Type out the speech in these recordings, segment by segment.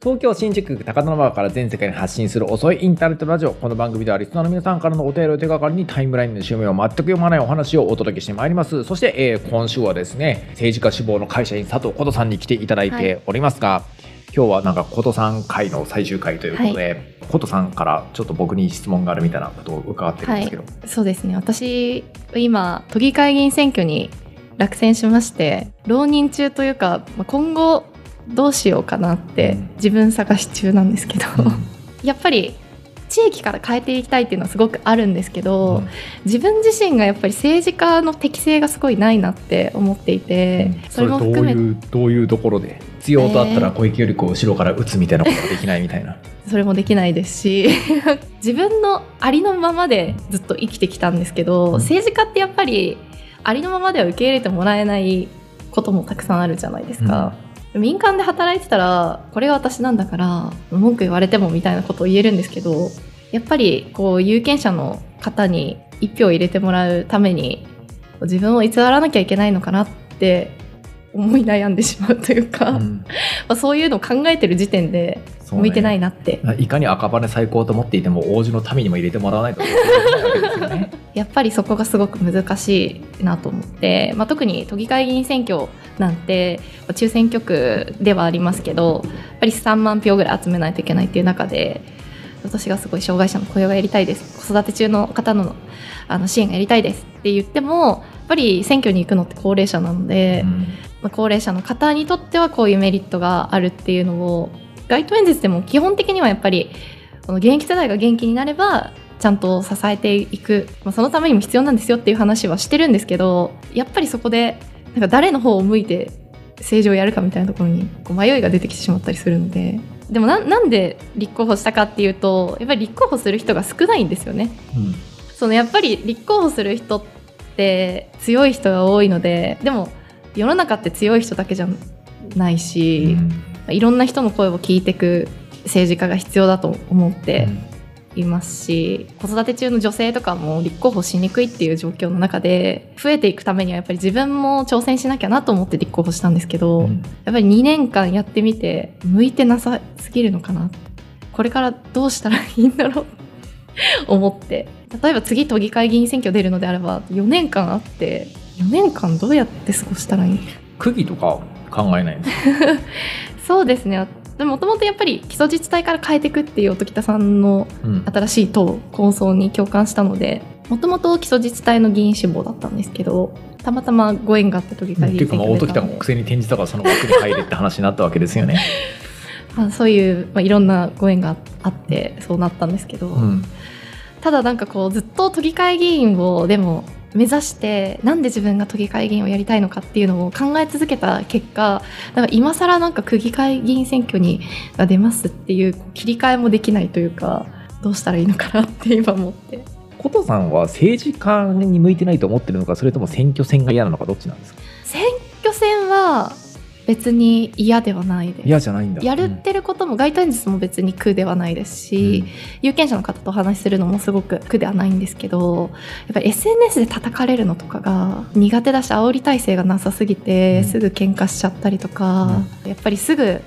東京新宿区高田馬場から全世界に発信する遅いインターネットラジオ。この番組ではリスナーの皆さんからのお便りを手がかりにタイムラインの趣味を全く読まないお話をお届けしてまいります。そして、えー今週はですね、政治家志望の会社員佐藤琴さんに来ていただいておりますが、今日はなんか琴さん会の最終回ということで、琴さんからちょっと僕に質問があるみたいなことを伺ってるんですけど。そうですね私今都議会議員選挙に落選しまして浪人中というかまあ今後どうしようかなってうん。自分探し中なんですけど、やっぱり地域から変えていきたいっていうのはすごくあるんですけど、自分自身がやっぱり政治家の適性がすごいないなって思っていて、それも含めどういうどういうところで必要とあったら小池百合子を後ろから打つみたいなことができないみたいな。それもできないですし 自分のありのままでずっと生きてきたんですけど、ん。政治家ってやっぱりありのままでは受け入れてもらえないこともたくさんあるじゃないですか。民間で働いてたらこれが私なんだから文句言われてもみたいなことを言えるんですけどやっぱりこう有権者の方に一票入れてもらうために自分を偽らなきゃいけないのかなって思い悩んでしまうというか、まうん。あ、そういうのを考えてる時点で向いてないなって。いかに赤羽最高と思っていても王子の民にも入れてもらわないと。いけないわけですよね。やっぱりそこがすごく難しいなと思って、まあ、特に都議会議員選挙なんてまあ中選挙区ではありますけどやっぱり3万票ぐらい集めないといけないっていう中で私がすごい障害者の雇用がやりたいです子育て中の方のあの支援がやりたいですって言ってもやっぱり選挙に行くのって高齢者なので、うん。まあ、高齢者の方にとってはこういうメリットがあるっていうのを街頭演説でも基本的にはやっぱりこの現役世代が元気になればちゃんと支えていく、まあ、そのためにも必要なんですよっていう話はしてるんですけどやっぱりそこでなんか誰の方を向いて政治をやるかみたいなところにこう迷いが出てきてしまったりするので。でもななんで立候補したかっていうとやっぱり立候補する人が少ないんですよね。うん。そのやっぱり立候補する人って強い人が多いのででも世の中って強い人だけじゃないし、いろんな人の声を聞いていく政治家が必要だと思っていますし、子育て中の女性とかも立候補しにくいっていう状況の中で増えていくためにはやっぱり自分も挑戦しなきゃなと思って立候補したんですけど、うん。やっぱり2年間やってみて向いてなさすぎるのかなこれからどうしたらいいんだろう 思って。例えば次都議会議員選挙出るのであれば4年間あって4年間どうやって過ごしたらいい？区議とか考えないんですそうですねでももともとやっぱり基礎自治体から変えていくっていう音喜多さんのうん。新しい党構想に共感したのでもともと基礎自治体の議員志望だったんですけどたまたまご縁があって都議会議員選っていうかまあ大時田が挙出たので国政に転じたからその枠に入れって話になったわけですよね。まあ、そういう、まあ、いろんなご縁があってそうなったんですけど、うん。ただなんかこうずっと都議会議員をでも目指してなんで自分が都議会議員をやりたいのかっていうのを考え続けた結果なんか今更なんか区議会議員選挙にが出ますっていう切り替えもできないというかどうしたらいいのかなって今思って。琴さんは政治家に向いてないと思ってるのかそれとも選挙戦が嫌なのかどっちなんですか？選挙戦は別に嫌ではないです。嫌じゃないんだ。やるってることも街頭演説も別に苦ではないですし、有権者の方とお話しするのもすごく苦ではないんですけどやっぱり SNS で叩かれるのとかが苦手だし煽り体制がなさすぎて、うん。すぐ喧嘩しちゃったりとか、やっぱりすぐ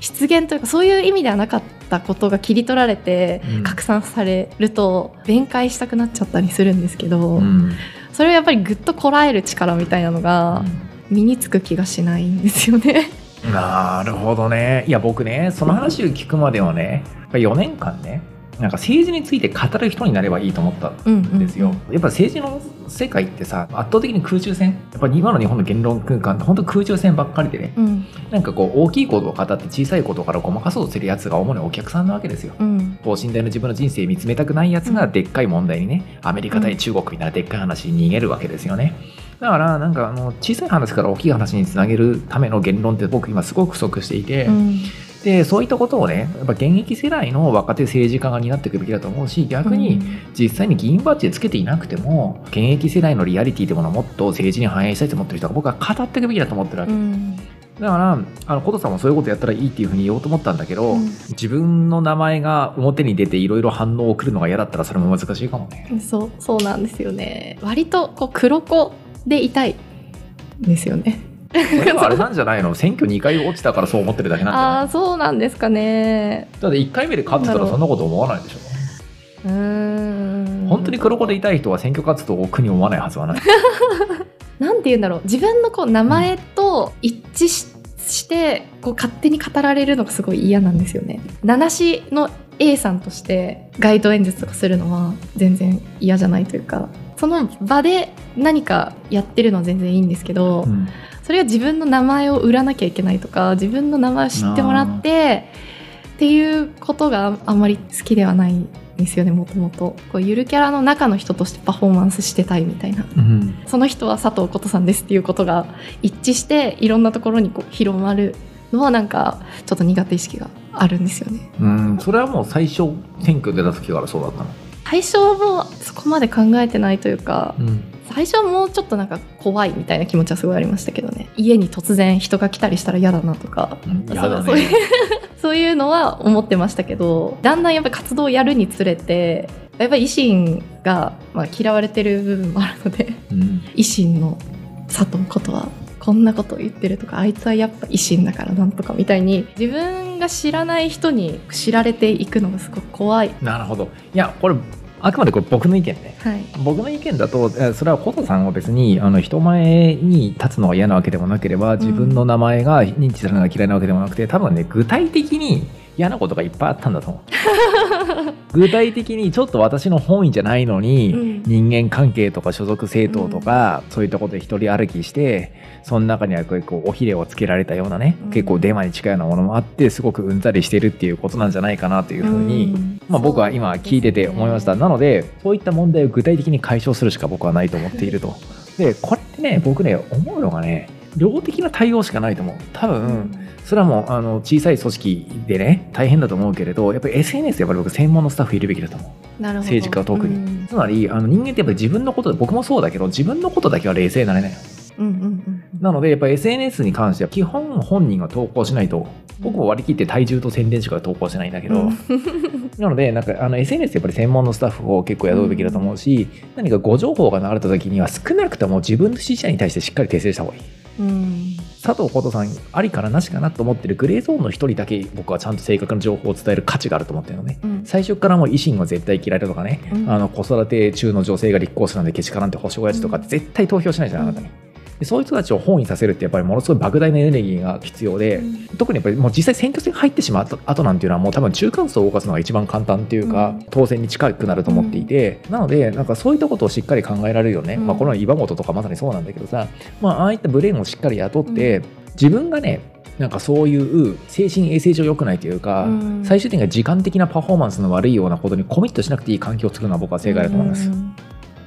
失言というかそういう意味ではなかったことが切り取られてうん。拡散されると弁解したくなっちゃったりするんですけど、うん。それをやっぱりぐっとこらえる力みたいなのが身につく気がしないんですよね。なるほどね。いや僕ねその話を聞くまではね4年間ねなんか政治について語る人になればいいと思ったうんうんうん。ですよ、やっぱ政治の世界ってさ圧倒的に空中戦やっぱり今の日本の言論空間って本当空中戦ばっかりでねうん。なんかこう大きいことを語って小さいことからごまかそうとするやつが主にお客さんなわけですよ。うん。等身大の自分の人生見つめたくないやつがでっかい問題にね、アメリカ対中国みたいなでっかい話に逃げるわけですよね。だからなんかあの小さい話から大きい話につなげるための言論って僕今すごく不足していて、うん。でそういったことをねやっぱ現役世代の若手政治家が担っていくべきだと思うし逆に実際に議員バッジでつけていなくても現役世代のリアリティというものをもっと政治に反映したいと思ってる人が僕は語っていくべきだと思ってるわけ、うん。だからあの琴さんもそういうことやったらいいっていうふうに言おうと思ったんだけど、うん。自分の名前が表に出ていろいろ反応を送るのが嫌だったらそれも難しいかもね。そうそうなんですよね。割とこう黒子でいたい。んですよね。これはあれなんじゃないの？選挙2回落ちたからそう思ってるだけなんじゃないああそうなんですかね。だって1回目で勝ってたらそんなこと思わないでしょ。うーん。本当に黒子でいたい人は選挙活動を苦に思わないはずはない。なんて言うんだろう。自分のこう名前と一致し,、してこう勝手に語られるのがすごい嫌なんですよね。名しの A さんとして街頭演説とかするのは全然嫌じゃないというかその場で何かやってるのは全然いいんですけど、うんそれは自分の名前を売らなきゃいけないとか自分の名前を知ってもらってっていうことがあんまり好きではないんですよねもともと。こうゆるキャラの中の人としてパフォーマンスしてたいみたいな。うんその人は佐藤琴さんですっていうことが一致していろんなところにこう広まるのはなんかちょっと苦手意識があるんですよね。うんそれはもう最初選挙出た時からそうだったの最初もそこまで考えてないというかうん。最初はもうちょっとなんか怖いみたいな気持ちはすごいありましたけどね。家に突然人が来たりしたら嫌だなとか嫌だそういうね そういうのは思ってましたけどだんだんやっぱり活動をやるにつれてやっぱり維新が、まあ、嫌われてる部分もあるのでうん。維新の佐藤ことはこんなことを言ってるとかあいつはやっぱ維新だからなんとかみたいに自分が知らない人に知られていくのがすごく怖い。なるほど。いやこれあくまでこれ僕の意見ね。はい。僕の意見だとえそれは琴さんは別にあの人前に立つのが嫌なわけでもなければ自分の名前が認知されるのが嫌いなわけでもなくて多分ね具体的に嫌なことがいっぱいあったんだと。思 う具体的にちょっと私の本意じゃないのに、うん。人間関係とか所属政党とか、そういったことで一人歩きしてその中には結構おひれをつけられたようなね、うん。結構デマに近いようなものもあってすごくうんざりしてるっていうことなんじゃないかなというふうに、ん。まあ、僕は今聞いてて思いました、なのでそういった問題を具体的に解消するしか僕はないと思っていると。でこれってね僕ね思うのがね量的な対応しかないと思う。多分、うんそれはもうあの小さい組織でね大変だと思うけれどやっぱり SNS でやっぱり僕専門のスタッフいるべきだと思う。なるほど。政治家は特に。うん。つまりあの人間ってやっぱり自分のことで僕もそうだけど自分のことだけは冷静になれないのうんうんうんなのでやっぱり SNS に関しては基本本人が投稿しないと僕も割り切って体重と宣伝しか投稿してないんだけど、うん。なので、なんかあの SNS やっぱり専門のスタッフを結構雇うべきだと思うし、何か誤情報が流れた時には少なくとも自分の支持者に対してしっかり訂正した方がいい。うん佐藤琴さん、ありからなしかなと思ってるグレーゾーンの一人だけ僕はちゃんと正確な情報を伝える価値があると思ってるのね。うん最初からもう維新は絶対嫌いだとかね、うんあの子育て中の女性が立候補者なんでけしからんって保守親父とかって絶対投票しないじゃん、あなたに。でそういう人たちを本意させるってやっぱりものすごい莫大なエネルギーが必要で、うん。特にやっぱりもう実際選挙戦入ってしまった後なんていうのはもう多分中間層を動かすのが一番簡単っていうか、うん。当選に近くなると思っていて、なのでなんかそういったことをしっかり考えられるよね、うん。まあ、この岩本とかまさにそうなんだけどさ、まあ、ああいったブレーンをしっかり雇って、自分がねなんかそういう精神衛生上良くないというか、うん。最終的には時間的なパフォーマンスの悪いようなことにコミットしなくていい環境を作るのは僕は正解だと思います。うん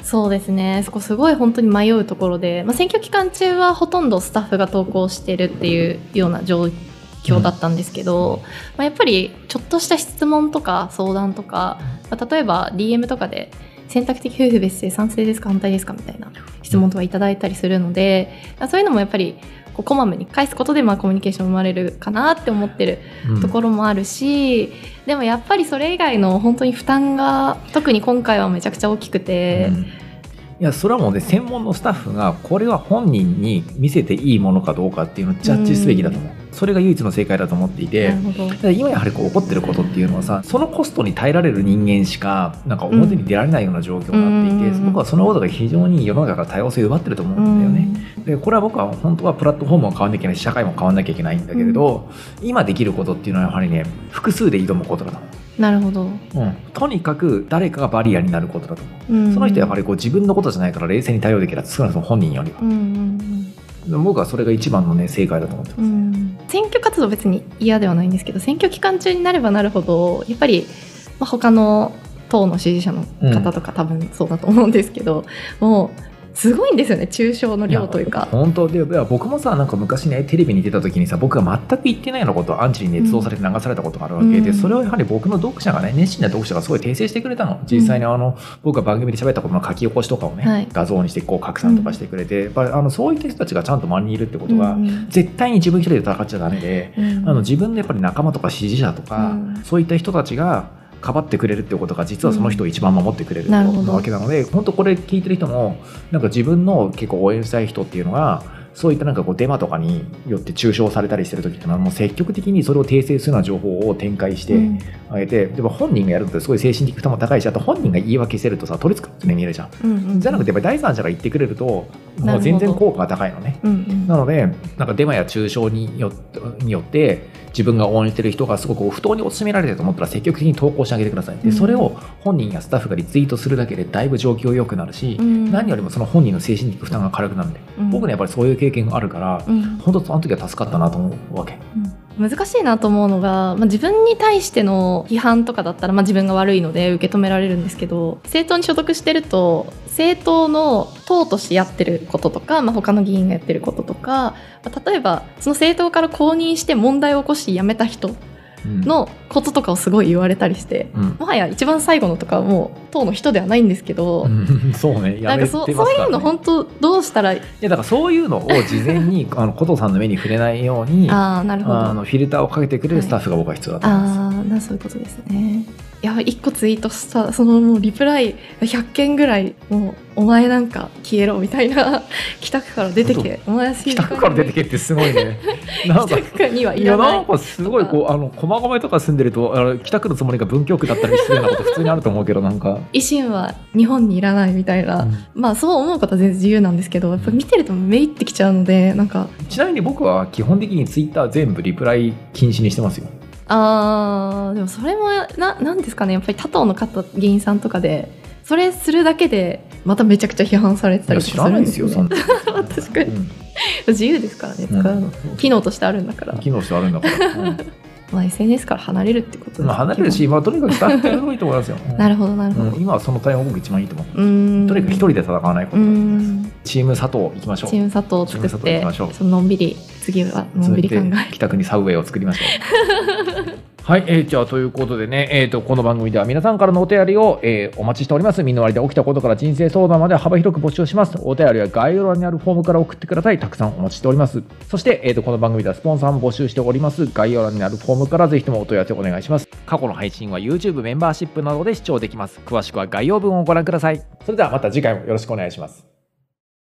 そうですね。そこすごい本当に迷うところで、まあ、選挙期間中はほとんどスタッフが投稿してるっていうような状況だったんですけど、まあ、やっぱりちょっとした質問とか相談とか、まあ、例えば DM とかで選択的夫婦別姓賛成ですか反対ですかみたいな質問とかいただいたりするので、まあそういうのもやっぱりこうこまめに返すことでまあコミュニケーション生まれるかなって思ってるうん。ところもあるし、でもやっぱりそれ以外の本当に負担が特に今回はめちゃくちゃ大きくてう、んいやそれはもうね専門のスタッフがこれは本人に見せていいものかどうかっていうのをジャッジすべきだと思う、それが唯一の正解だと思っていて、今やはりこう起こってることっていうのはさそのコストに耐えられる人間しかなんか表に出られないような状況になっていて、うん。僕はそのことが非常に世の中から多様性を奪ってると思うんだよね。でこれは僕は本当はプラットフォームも変わんなきゃいけないし社会も変わんなきゃいけないんだけれど、今できることっていうのはやはりね複数で挑むことだと思なるほど、う、うん、とにかく誰かがバリアになることだと思う、うん。その人はやはりこう自分のことじゃないから冷静に対応できる。少なくとも本人よりは。うんうんで僕はそれが一番のね正解だと思ってます、うん。うん選挙活動別に嫌ではないんですけど選挙期間中になればなるほどやっぱり、まあ、他の党の支持者の方とか多分そうだと思うんですけど、もうすごいんですよね抽象の量というか。本当で僕もさなんか昔ねテレビに出た時にさ僕が全く言ってないようなことをアンチに捏造されて流されたことがあるわけで、うん。それをやはり僕の読者がね熱心な読者がすごい訂正してくれたの。実際にあの、僕が番組で喋ったことの書き起こしとかをね、はい。画像にしてこう拡散とかしてくれて、やっぱりあのそういった人たちがちゃんと周りにいるってことが、うん絶対に自分一人で戦っちゃダメで、うん。あの自分のやっぱり仲間とか支持者とか、うん。そういった人たちがかばってくれるっていうことが実はその人を一番守ってくれるなわけなので、本当これ聞いてる人もなんか自分の結構応援したい人っていうのがそういったなんかこうデマとかによって中傷されたりしてる時ってのはもう積極的にそれを訂正するような情報を展開してうん。あげて、でも本人がやるのってすごい精神的負担も高いしあと本人が言い訳してるとさ取りつくってね見えるじゃんうんうん。じゃなくてやっぱり第三者が言ってくれるともう全然効果が高いのね。うんうん。なのでなんかデマや中傷によってによって自分が応援してる人がすごく不当に貶められてると思ったら積極的に投稿してあげてください。でうん。それを本人やスタッフがリツイートするだけでだいぶ状況良くなるし、うん。何よりもその本人の精神的負担が軽くなるんで、うん。僕ねやっぱりそういう経験があるから、うん。本当その時は助かったなと思うわけ。難しいなと思うのが、まあ、自分に対しての批判とかだったら、まあ、自分が悪いので受け止められるんですけど政党に所属してると政党の党としてやってることとか、まあ、他の議員がやってることとか、まあ例えばその政党から公認して問題を起こし辞めた人のこととかをすごい言われたりして。うん。もはや一番最後のとかはもう党の人ではないんですけど、うん。そうね。やめてますから、ね、そういうの本当どうしたらいやだからそういうのを事前に あの琴さんの目に触れないようにああなるほど。あのフィルターをかけてくれるスタッフが僕は必要だと思います。ああなそういうことですねいや一個ツイートしたそのもうリプライ100件ぐらいもうお前なんか消えろみたいな 北区から出てけお前北区から出てけってすごいね。北区にはいいやらなないんかすごいこうあの駒込とか住んでるとあの北区のつもりが文京区だったり失礼なこと普通にあると思うけどなんか、維新は日本にいらないみたいな、まあそう思うことは全然自由なんですけどやっぱ見てるとめいってきちゃうのでなんか。ちなみに僕は基本的にツイッター全部リプライ禁止にしてますよ。あーでもそれもななんですかね。やっぱり他党の方議員さんとかでそれするだけでまためちゃくちゃ批判されてたりとからすないでよるんですすよ。確かに。うん。自由ですからね。使うの、うん。機能としてあるんだから、機能してあるんだから。うんまあ、SNS から離れるってことですねまあ離れるし、まあ、とにかくスタッフやるのがいいと思いますよ。なるほどなるほど、うん今はその対応が僕一番いいと思う。うーんとにかく一人で戦わないこと。んチーム佐藤行きましょう。チーム佐藤を作ってきましょうそののんびり次はのんびり考え北区にサウェイを作りましょう。はい、えーじゃあということでね、えー、とこの番組では皆さんからのお便りを、えーお待ちしております。身の回りで起きたことから人生相談まで幅広く募集します。お便りは概要欄にあるフォームから送ってください。たくさんお待ちしております。そして、えー、とこの番組ではスポンサーも募集しております。概要欄にあるフォームからぜひともお問い合わせお願いします。過去の配信は YouTube メンバーシップなどで視聴できます。詳しくは概要文をご覧ください。それではまた次回もよろしくお願いします。